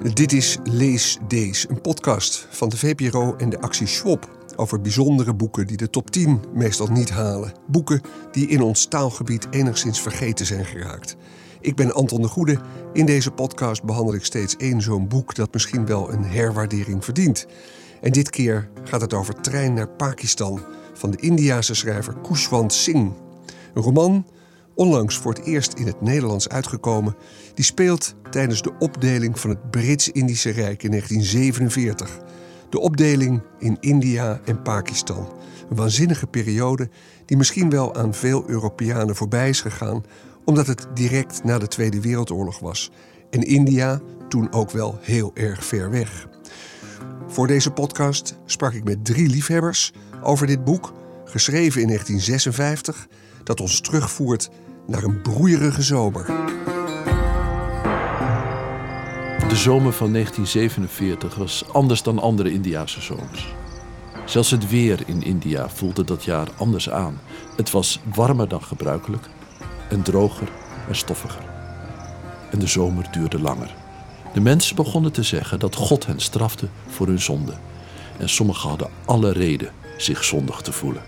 Dit is Lees Deze, een podcast van de VPRO en de actie Schwab over bijzondere boeken die de top 10 meestal niet halen. Boeken die in ons taalgebied enigszins vergeten zijn geraakt. Ik ben Anton de Goede. In deze podcast behandel ik steeds één zo'n boek dat misschien wel een herwaardering verdient. En dit keer gaat het over Trein naar Pakistan van de Indiase schrijver Kushwant Singh. Een roman onlangs voor het eerst in het Nederlands uitgekomen. Die speelt tijdens de opdeling van het Brits-Indische Rijk in 1947. De opdeling in India en Pakistan. Een waanzinnige periode die misschien wel aan veel Europeanen voorbij is gegaan, omdat het direct na de Tweede Wereldoorlog was. En India toen ook wel heel erg ver weg. Voor deze podcast sprak ik met drie liefhebbers over dit boek, geschreven in 1956, dat ons terugvoert naar een broeierige zomer. De zomer van 1947 was anders dan andere Indiase zomers. Zelfs het weer in India voelde dat jaar anders aan. Het was warmer dan gebruikelijk en droger en stoffiger. En de zomer duurde langer. De mensen begonnen te zeggen dat God hen strafte voor hun zonde. En sommigen hadden alle reden zich zondig te voelen.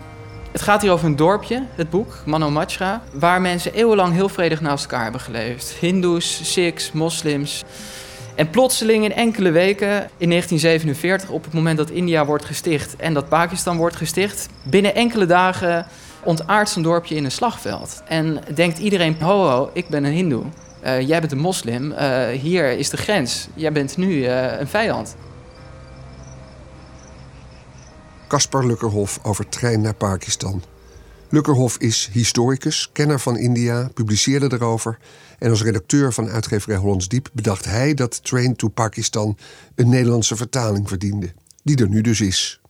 Het gaat hier over een dorpje, het boek, Manomachra, waar mensen eeuwenlang heel vredig naast elkaar hebben geleefd. Hindoes, Sikhs, moslims. En plotseling in enkele weken, in 1947, op het moment dat India wordt gesticht en dat Pakistan wordt gesticht, binnen enkele dagen ontaart zo'n dorpje in een slagveld. En denkt iedereen, ho ik ben een hindoe, uh, jij bent een moslim, uh, hier is de grens, jij bent nu uh, een vijand. Caspar Lukkerhof over trein naar Pakistan. Lukkerhof is historicus, kenner van India, publiceerde erover. En als redacteur van uitgeverij Hollands Diep bedacht hij dat Train to Pakistan een Nederlandse vertaling verdiende. Die er nu dus is.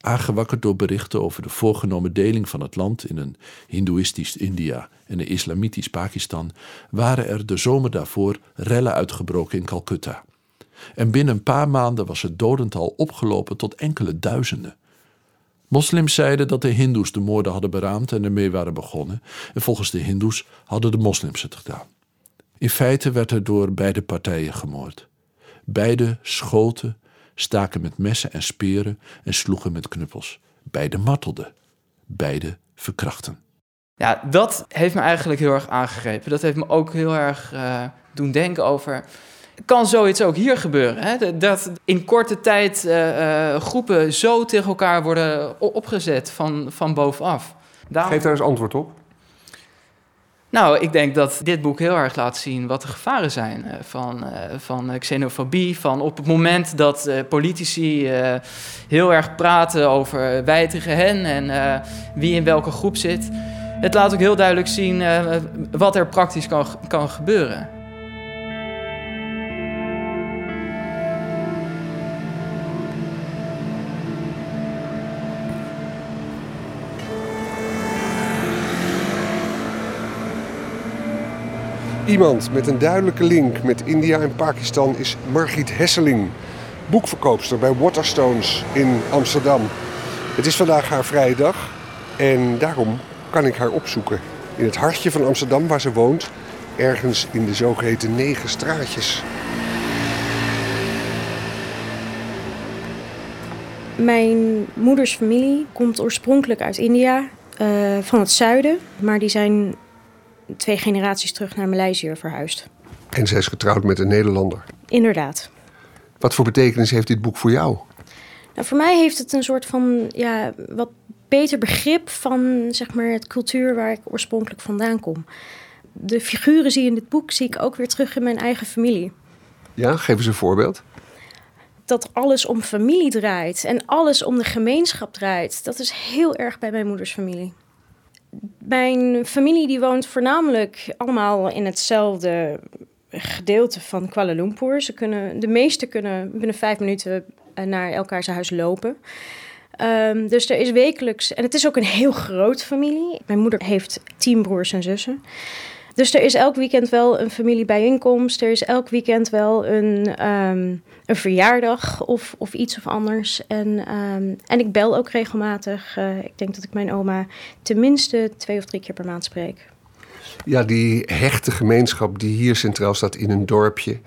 Aangewakkerd door berichten over de voorgenomen deling van het land in een Hindoeïstisch India en een Islamitisch Pakistan, waren er de zomer daarvoor rellen uitgebroken in Calcutta. En binnen een paar maanden was het dodental opgelopen tot enkele duizenden. Moslims zeiden dat de Hindoes de moorden hadden beraamd en ermee waren begonnen, en volgens de Hindoes hadden de moslims het gedaan. In feite werd er door beide partijen gemoord. Beide schoten, staken met messen en speren en sloegen met knuppels. Beide martelden. Beide verkrachten. Ja, dat heeft me eigenlijk heel erg aangegrepen. Dat heeft me ook heel erg uh, doen denken over kan zoiets ook hier gebeuren? Hè? Dat in korte tijd uh, uh, groepen zo tegen elkaar worden opgezet van, van bovenaf. Daarom... Geef daar eens antwoord op. Nou, ik denk dat dit boek heel erg laat zien wat de gevaren zijn uh, van, van xenofobie. Van op het moment dat politici heel erg praten over wij tegen hen en wie in welke groep zit. Het laat ook heel duidelijk zien wat er praktisch kan, kan gebeuren. Iemand met een duidelijke link met India en Pakistan is Margriet Hesseling, boekverkoopster bij Waterstones in Amsterdam. Het is vandaag haar vrije dag en daarom kan ik haar opzoeken in het hartje van Amsterdam waar ze woont, ergens in de zogeheten negen straatjes. Mijn moeders familie komt oorspronkelijk uit India, uh, van het zuiden, maar die zijn twee generaties terug naar Maleisië verhuisd. En zij is getrouwd met een Nederlander. Inderdaad. Wat voor betekenis heeft dit boek voor jou? Nou, voor mij heeft het een soort van ja, wat beter begrip van zeg maar, het cultuur waar ik oorspronkelijk vandaan kom. De figuren zie je in dit boek zie ik ook weer terug in mijn eigen familie. Ja, geef eens een voorbeeld. Dat alles om familie draait en alles om de gemeenschap draait. Dat is heel erg bij mijn moeders familie. Mijn familie die woont voornamelijk allemaal in hetzelfde gedeelte van Kuala Lumpur. Ze kunnen, de meesten kunnen binnen vijf minuten eh, naar elkaars huis lopen. Um, dus er is wekelijks, en het is ook een heel grote familie. Mijn moeder heeft tien broers en zussen. Dus er is elk weekend wel een familiebijeenkomst. Er is elk weekend wel een, um, een verjaardag of, of iets of anders. En, um, en ik bel ook regelmatig. Uh, ik denk dat ik mijn oma tenminste twee of drie keer per maand spreek. Ja, die hechte gemeenschap die hier centraal staat in een dorpje,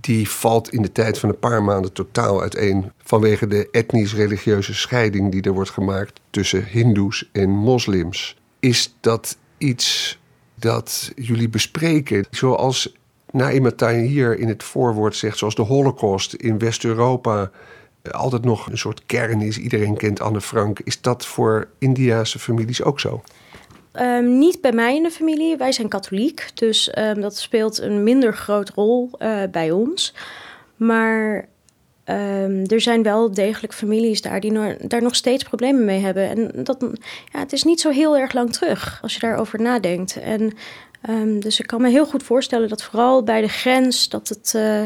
die valt in de tijd van een paar maanden totaal uiteen vanwege de etnisch-religieuze scheiding die er wordt gemaakt tussen Hindoes en moslims. Is dat iets dat jullie bespreken, zoals Naima hier in het voorwoord zegt, zoals de Holocaust in West-Europa eh, altijd nog een soort kern is. Iedereen kent Anne Frank. Is dat voor Indiase families ook zo? Um, niet bij mij in de familie. Wij zijn katholiek, dus um, dat speelt een minder groot rol uh, bij ons. Maar um, er zijn wel degelijk families daar die daar nog steeds problemen mee hebben. En dat, ja, het is niet zo heel erg lang terug als je daarover nadenkt. En, dus ik kan me heel goed voorstellen dat vooral bij de grens dat het, uh,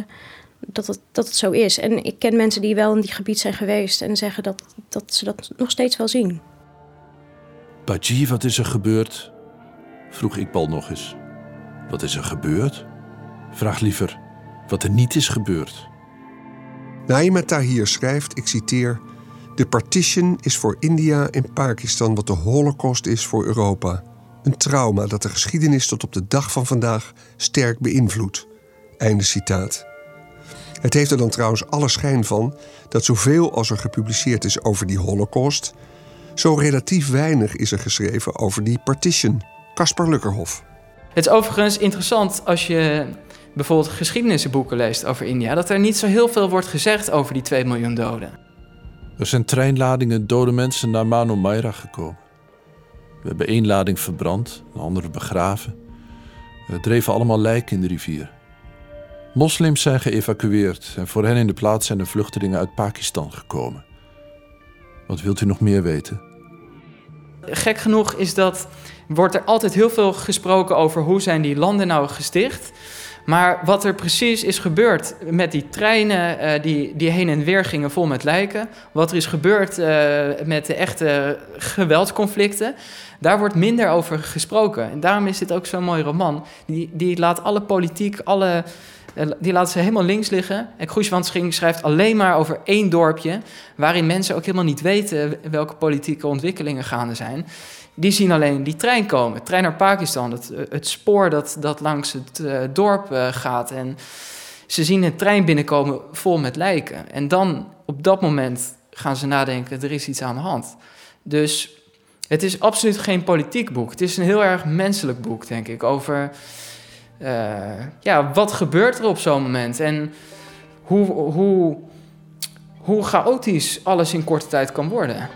dat het, dat het zo is. En ik ken mensen die wel in die gebied zijn geweest en zeggen dat, dat ze dat nog steeds wel zien. Baji, wat is er gebeurd? vroeg Iqbal nog eens. Wat is er gebeurd? Vraag liever wat er niet is gebeurd. Naima Tahir schrijft, ik citeer... De partition is voor India en Pakistan wat de holocaust is voor Europa. Een trauma dat de geschiedenis tot op de dag van vandaag sterk beïnvloedt. Einde citaat. Het heeft er dan trouwens alle schijn van dat zoveel als er gepubliceerd is over die holocaust zo relatief weinig is er geschreven over die partition. Caspar Lukkerhof. Het is overigens interessant als je bijvoorbeeld geschiedenisboeken leest over India, dat er niet zo heel veel wordt gezegd over die 2 miljoen doden. Er zijn treinladingen dode mensen naar Mano Maira gekomen. We hebben één lading verbrand, een andere begraven. We dreven allemaal lijken in de rivier. Moslims zijn geëvacueerd en voor hen in de plaats zijn de vluchtelingen uit Pakistan gekomen. Wat wilt u nog meer weten? Gek genoeg is dat, wordt er altijd heel veel gesproken over hoe zijn die landen nou gesticht. Maar wat er precies is gebeurd met die treinen uh, die, die heen en weer gingen vol met lijken. Wat er is gebeurd uh, met de echte geweldsconflicten. Daar wordt minder over gesproken. En daarom is dit ook zo'n mooi roman. Die, die laat alle politiek, alle eh, die laten ze helemaal links liggen. En Groeswansching schrijft alleen maar over één dorpje, waarin mensen ook helemaal niet weten welke politieke ontwikkelingen gaande zijn. Die zien alleen die trein komen, trein naar Pakistan, het, eh, het spoor dat, dat langs het uh, dorp uh, gaat. En ze zien een trein binnenkomen vol met lijken. En dan, op dat moment, gaan ze nadenken, er is iets aan de hand. Dus het is absoluut geen politiek boek. Het is een heel erg menselijk boek, denk ik, over uh, ja, wat gebeurt er op zo'n moment? En hoe, hoe, hoe chaotisch alles in korte tijd kan worden.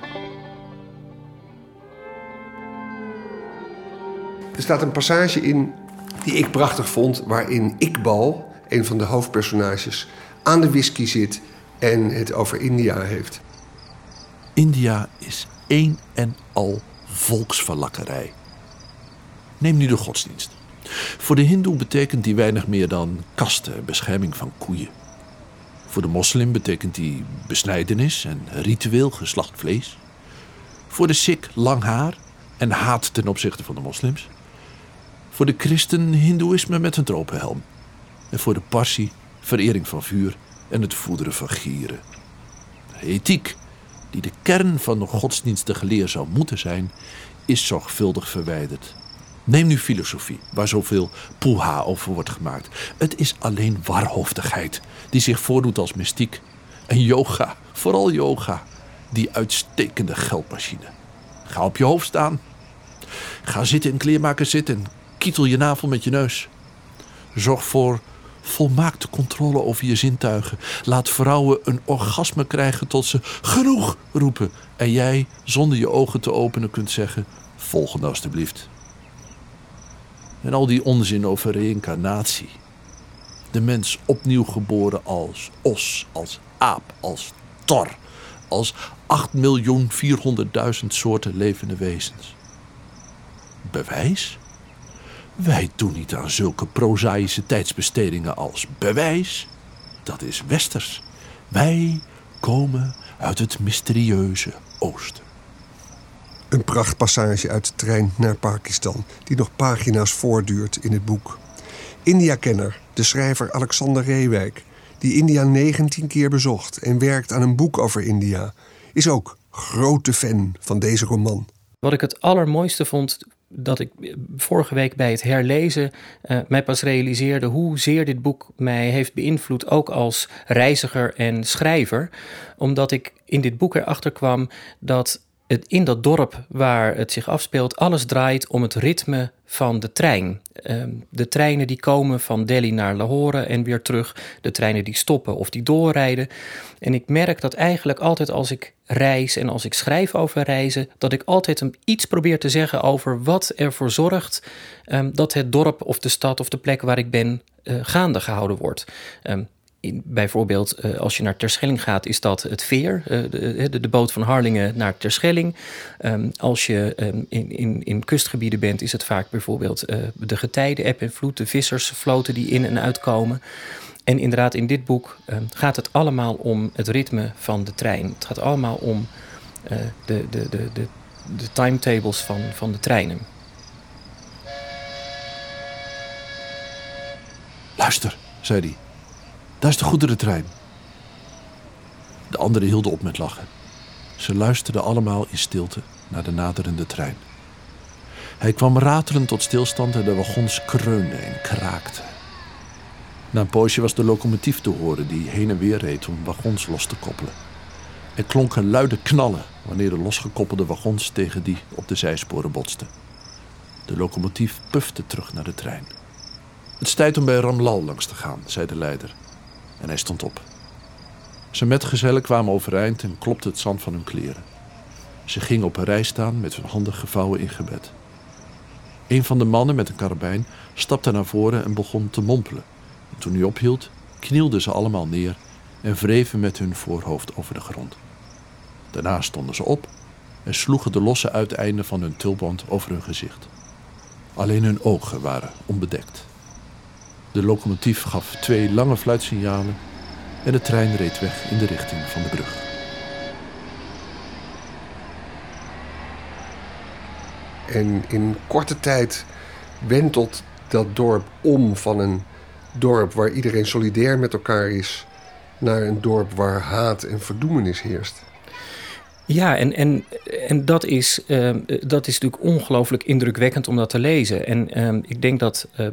Er staat een passage in die ik prachtig vond, waarin Iqbal, een van de hoofdpersonages, aan de whisky zit en het over India heeft. India is één en al volksverlakkerij. Neem nu de godsdienst. Voor de hindoe betekent die weinig meer dan kasten, bescherming van koeien. Voor de moslim betekent die besnijdenis en ritueel geslacht vlees. Voor de sikh lang haar en haat ten opzichte van de moslims. Voor de christen hindoeïsme met een tropenhelm. En voor de parsi verering van vuur en het voederen van gieren. Ethiek, die de kern van de godsdienstige leer zou moeten zijn, is zorgvuldig verwijderd Neem nu filosofie, waar zoveel poeha over wordt gemaakt. Het is alleen warhoofdigheid die zich voordoet als mystiek. En yoga, vooral yoga, die uitstekende geldmachine. Ga op je hoofd staan. Ga zitten in kleermaker zitten en kietel je navel met je neus. Zorg voor volmaakte controle over je zintuigen. Laat vrouwen een orgasme krijgen tot ze genoeg roepen. En jij, zonder je ogen te openen, kunt zeggen: volgende alstublieft. En al die onzin over reïncarnatie. De mens opnieuw geboren als os, als aap, als tor. Als 8.400.000 soorten levende wezens. Bewijs? Wij doen niet aan zulke prozaïsche tijdsbestedingen als bewijs. Dat is westers. Wij komen uit het mysterieuze oosten. Een prachtpassage uit de trein naar Pakistan, die nog pagina's voortduurt in het boek. India-kenner, de schrijver Alexander Reewijk, die India 19 keer bezocht en werkt aan een boek over India, is ook grote fan van deze roman. Wat ik het allermooiste vond dat ik vorige week bij het herlezen uh, mij pas realiseerde hoezeer dit boek mij heeft beïnvloed, ook als reiziger en schrijver. Omdat ik in dit boek erachter kwam dat het, in dat dorp waar het zich afspeelt, alles draait om het ritme van de trein. Ehm, de treinen die komen van Delhi naar Lahore en weer terug. De treinen die stoppen of die doorrijden. En ik merk dat eigenlijk altijd als ik reis en als ik schrijf over reizen, dat ik altijd iets probeer te zeggen over wat ervoor zorgt um, dat het dorp of de stad of de plek waar ik ben uh, gaande gehouden wordt. Um, in, bijvoorbeeld, uh, als je naar Terschelling gaat, is dat het veer, uh, de, de, de, boot van Harlingen naar Terschelling. Um, als je um, in, in, in kustgebieden bent, is het vaak bijvoorbeeld de getijden, eb en vloed, de vissersvloten die in en uitkomen. En inderdaad, in dit boek um, gaat het allemaal om het ritme van de trein. Het gaat allemaal om de, de, de, de, de timetables van, van de treinen. Luister, zei hij. Daar is de goederentrein. De anderen hielden op met lachen. Ze luisterden allemaal in stilte naar de naderende trein. Hij kwam ratelend tot stilstand en de wagons kreunden en kraakten. Na een poosje was de locomotief te horen die heen en weer reed om wagons los te koppelen. Er klonken luide knallen wanneer de losgekoppelde wagons tegen die op de zijsporen botsten. De locomotief pufte terug naar de trein. Het is tijd om bij Ramlal langs te gaan, zei de leider en hij stond op. Zijn metgezellen kwamen overeind en klopten het zand van hun kleren. Ze gingen op een rij staan met hun handen gevouwen in gebed. Een van de mannen met een karabijn stapte naar voren en begon te mompelen. En toen hij ophield, knielden ze allemaal neer en wreven met hun voorhoofd over de grond. Daarna stonden ze op en sloegen de losse uiteinden van hun tulband over hun gezicht. Alleen hun ogen waren onbedekt. De locomotief gaf twee lange fluitsignalen en de trein reed weg in de richting van de brug. En in korte tijd wentelt dat dorp om van een dorp waar iedereen solidair met elkaar is, naar een dorp waar haat en verdoemenis heerst. Ja, en, en, en dat, is, uh, dat is natuurlijk ongelooflijk indrukwekkend om dat te lezen. En uh, ik denk dat uh,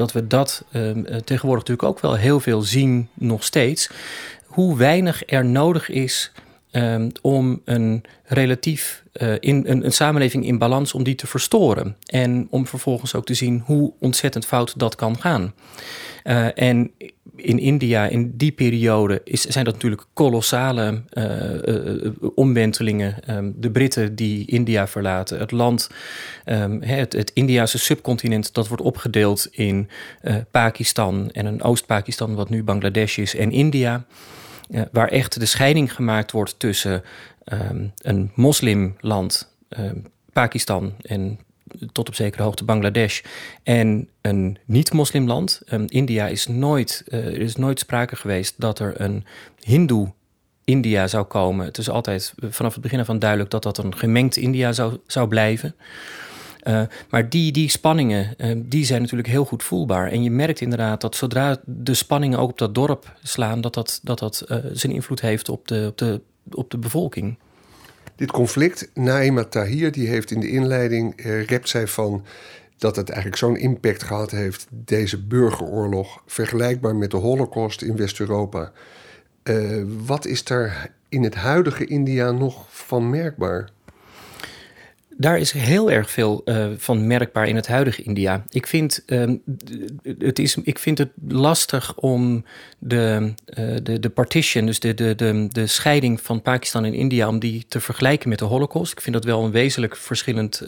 dat we dat ehm, eh, tegenwoordig natuurlijk ook wel heel veel zien, nog steeds. Hoe weinig er nodig is um, om een relatief uh, in, een, een, samenleving in balans om die te verstoren. En om vervolgens ook te zien hoe ontzettend fout dat kan gaan. Uh, en in India, in die periode, is, zijn dat natuurlijk kolossale uh, omwentelingen. Um, de Britten die India verlaten, het land, um, het, het Indiase subcontinent, dat wordt opgedeeld in Pakistan en een Oost-Pakistan, wat nu Bangladesh is, en India. Waar echt de scheiding gemaakt wordt tussen um, een moslimland, Pakistan en tot op zekere hoogte Bangladesh en een niet-moslimland. Um, India is nooit, uh, er is nooit sprake geweest dat er een Hindoe India zou komen. Het is altijd vanaf het begin af duidelijk dat dat een gemengd India zou, zou blijven. Uh, maar die, die spanningen, uh, die zijn natuurlijk heel goed voelbaar. En je merkt inderdaad dat zodra de spanningen ook op dat dorp slaan, dat dat, dat, dat uh, zijn invloed heeft op de, op de, op de bevolking. Dit conflict, Naima Tahir, die heeft in de inleiding, eh, rept zij van dat het eigenlijk zo'n impact gehad heeft, deze burgeroorlog, vergelijkbaar met de Holocaust in West-Europa. Wat is daar in het huidige India nog van merkbaar? Daar is heel erg veel uh, van merkbaar in het huidige India. Ik vind, uh, het, is, ik vind het lastig om de, uh, de, de partition, dus de, de, de, de scheiding van Pakistan en India, om die te vergelijken met de Holocaust. Ik vind dat wel een wezenlijk verschillend,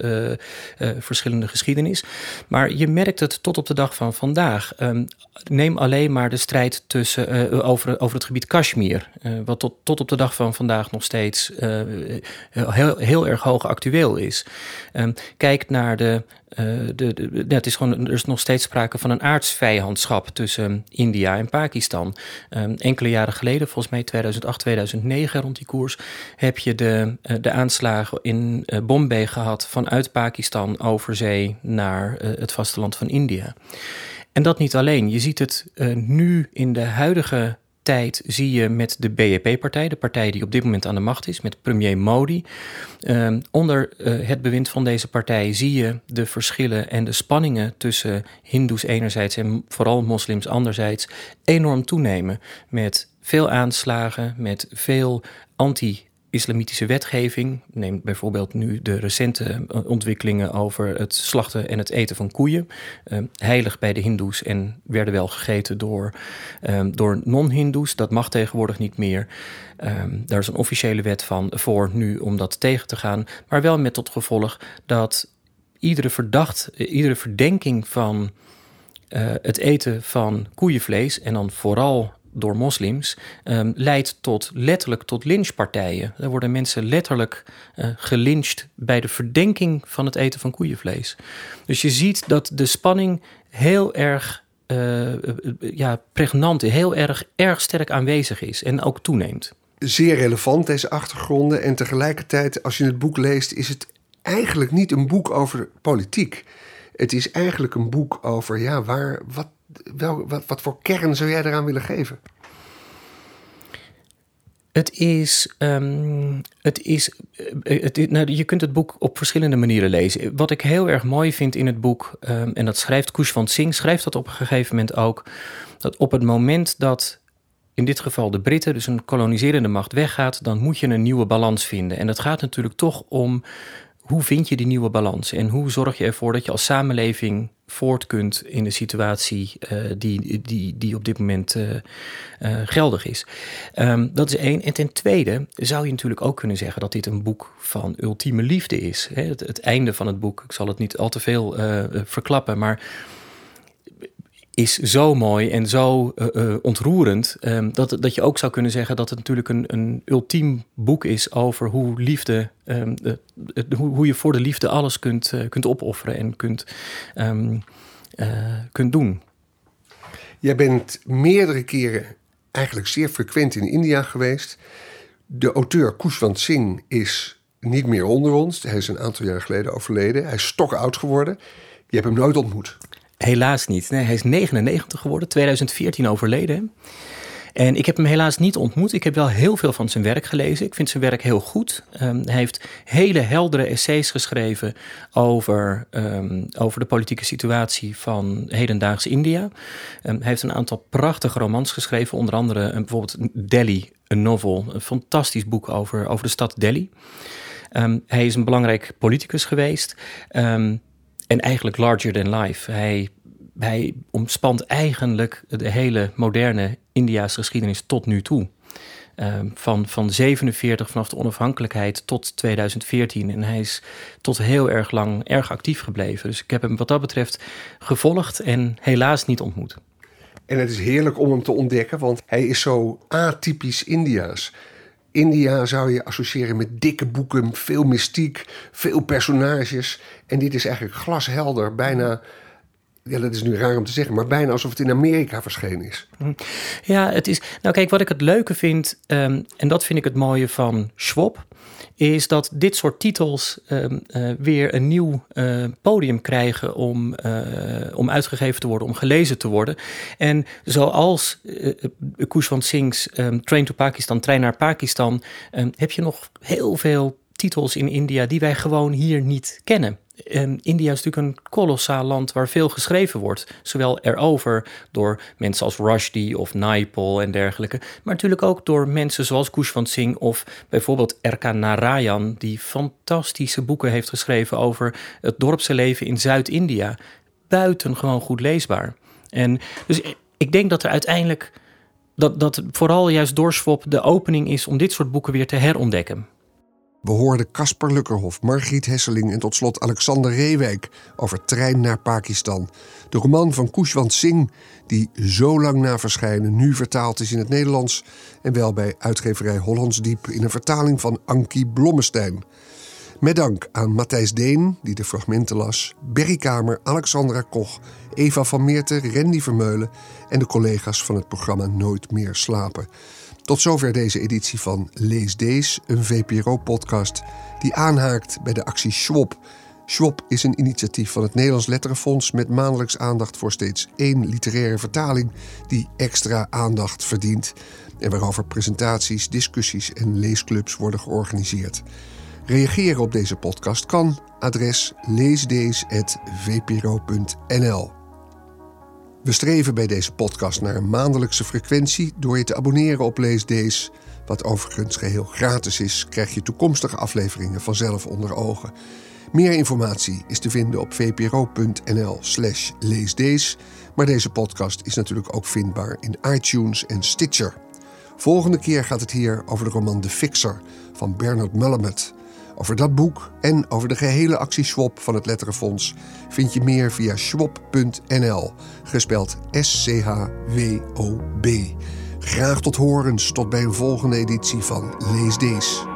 verschillende geschiedenis. Maar je merkt het tot op de dag van vandaag. Um, neem alleen maar de strijd tussen, over, over het gebied Kashmir, wat tot, tot op de dag van vandaag nog steeds heel, heel erg hoog actueel is. Um, kijk naar de, uh, de, het is gewoon, er is nog steeds sprake van een aardsvijandschap tussen India en Pakistan. Um, enkele jaren geleden, volgens mij 2008, 2009 rond die koers, heb je de, uh, de aanslagen in uh, Bombay gehad vanuit Pakistan over zee naar het vasteland van India. En dat niet alleen. Je ziet het nu in de huidige tijd zie je met de BEP-partij, de partij die op dit moment aan de macht is, met premier Modi. Ehm, onder eh, het bewind van deze partij zie je de verschillen en de spanningen tussen Hindoes enerzijds en vooral moslims anderzijds enorm toenemen. Met veel aanslagen, met veel anti- islamitische wetgeving. Neem bijvoorbeeld nu de recente eh, ontwikkelingen over het slachten en het eten van koeien. Uh, heilig bij de Hindoes en werden wel gegeten door, uh, door non-Hindoes. Dat mag tegenwoordig niet meer. Um, daar is een officiële wet van voor nu om dat tegen te gaan. Maar wel met tot gevolg dat iedere verdacht, iedere verdenking van uh, het eten van koeienvlees en dan vooral door moslims um, leidt tot letterlijk tot lynchpartijen. Er worden mensen letterlijk uh, bij de verdenking van het eten van koeienvlees. Dus je ziet dat de spanning heel erg uh, ja, pregnant, heel erg, erg sterk aanwezig is en ook toeneemt. Zeer relevant, deze achtergronden. En tegelijkertijd, als je het boek leest, is het eigenlijk niet een boek over politiek. Het is eigenlijk een boek over ja, waar, wat, wel, wat, wat voor kern zou jij eraan willen geven? Het is. Um, het is, eh, het, nou, je kunt het boek op verschillende manieren lezen. Wat ik heel erg mooi vind in het boek, um, en dat schrijft Kushwant Singh, schrijft dat op een gegeven moment ook. Dat op het moment dat in dit geval de Britten, dus een koloniserende macht, weggaat, dan moet je een nieuwe balans vinden. En dat gaat natuurlijk toch om hoe vind je die nieuwe balans en hoe zorg je ervoor dat je als samenleving voort kunt in de situatie uh, die, die, die op dit moment uh, uh, geldig is. Um, dat is één. En ten tweede zou je natuurlijk ook kunnen zeggen dat dit een boek van ultieme liefde is. Hè? Het, het, einde van het boek, ik zal het niet al te veel verklappen, maar is zo mooi en zo uh, uh, ontroerend. Um, dat, dat je ook zou kunnen zeggen dat het natuurlijk een, een ultiem boek is over hoe liefde, de, de, hoe, hoe, je voor de liefde alles kunt, uh, kunt opofferen en kunt, um, kunt doen. Jij bent meerdere keren eigenlijk zeer frequent in India geweest. De auteur Kushwant Singh is niet meer onder ons. Hij is een aantal jaar geleden overleden. Hij is stok oud geworden. Je hebt hem nooit ontmoet. Helaas niet. Hij is 99 geworden, 2014 overleden. En ik heb hem helaas niet ontmoet. Ik heb wel heel veel van zijn werk gelezen. Ik vind zijn werk heel goed. Um, hij heeft hele heldere essays geschreven over, um, over de politieke situatie van hedendaags India. Um, hij heeft een aantal prachtige romans geschreven, onder andere uh, bijvoorbeeld Delhi, een novel, een fantastisch boek over, over de stad Delhi. hij is een belangrijk politicus geweest. En eigenlijk larger than life. Hij, hij omspant eigenlijk de hele moderne India's geschiedenis tot nu toe. Uh, van, van 47 vanaf de onafhankelijkheid tot 2014. En hij is tot heel erg lang erg actief gebleven. Dus ik heb hem wat dat betreft gevolgd en helaas niet ontmoet. En het is heerlijk om hem te ontdekken, want hij is zo atypisch India's. India zou je associëren met dikke boeken, veel mystiek, veel personages. En dit is eigenlijk glashelder, bijna ja, dat is nu raar om te zeggen, maar bijna alsof het in Amerika verschenen is. Ja, het is. Nou, kijk, wat ik het leuke vind, um, en dat vind ik het mooie van Schwab, is dat dit soort titels um, uh, weer een nieuw uh, podium krijgen om, uh, om uitgegeven te worden, om gelezen te worden. En zoals uh, Kushwant Singh's um, Train to Pakistan, Trein naar Pakistan, heb je nog heel veel titels in India die wij gewoon hier niet kennen. En India is natuurlijk een kolossaal land waar veel geschreven wordt. Zowel erover door mensen als Rushdie of Naipaul en dergelijke. Maar natuurlijk ook door mensen zoals Kushwant Singh of bijvoorbeeld Erka Narayan. Die fantastische boeken heeft geschreven over het dorpse leven in Zuid-India. Buitengewoon goed leesbaar. En dus ik denk dat er uiteindelijk... Dat, dat vooral juist door de opening is om dit soort boeken weer te herontdekken. We hoorden Casper Lukkerhof, Margriet Hesseling en tot slot Alexander Reewijk over Trein naar Pakistan. De roman van Kushwant Singh, die zo lang na verschijnen nu vertaald is in het Nederlands en wel bij uitgeverij Hollands Diep in een vertaling van Ankie Blommestein. Met dank aan Matthijs Deen, die de fragmenten las, Berry Kamer, Alexandra Koch, Eva van Meerten, Randy Vermeulen en de collega's van het programma Nooit meer slapen. Tot zover deze editie van Lees Dees, een VPRO-podcast die aanhaakt bij de actie Schwab. Schwab is een initiatief van het Nederlands Letterenfonds met maandelijks aandacht voor steeds één literaire vertaling die extra aandacht verdient en waarover presentaties, discussies en leesclubs worden georganiseerd. Reageren op deze podcast kan. Adres leesdees.vpro.nl. We streven bij deze podcast naar een maandelijkse frequentie. Door je te abonneren op Leesdees, wat overigens geheel gratis is, krijg je toekomstige afleveringen vanzelf onder ogen. Meer informatie is te vinden op vpro.nl/slash leesdees. Maar deze podcast is natuurlijk ook vindbaar in iTunes en Stitcher. Volgende keer gaat het hier over de roman De Fixer van Bernard Mullumet. Over dat boek en over de gehele actie Schwab van het Letterenfonds vind je meer via schwab.nl, gespeld S-C-H-W-O-B. Graag tot horens tot bij een volgende editie van Lees Deze.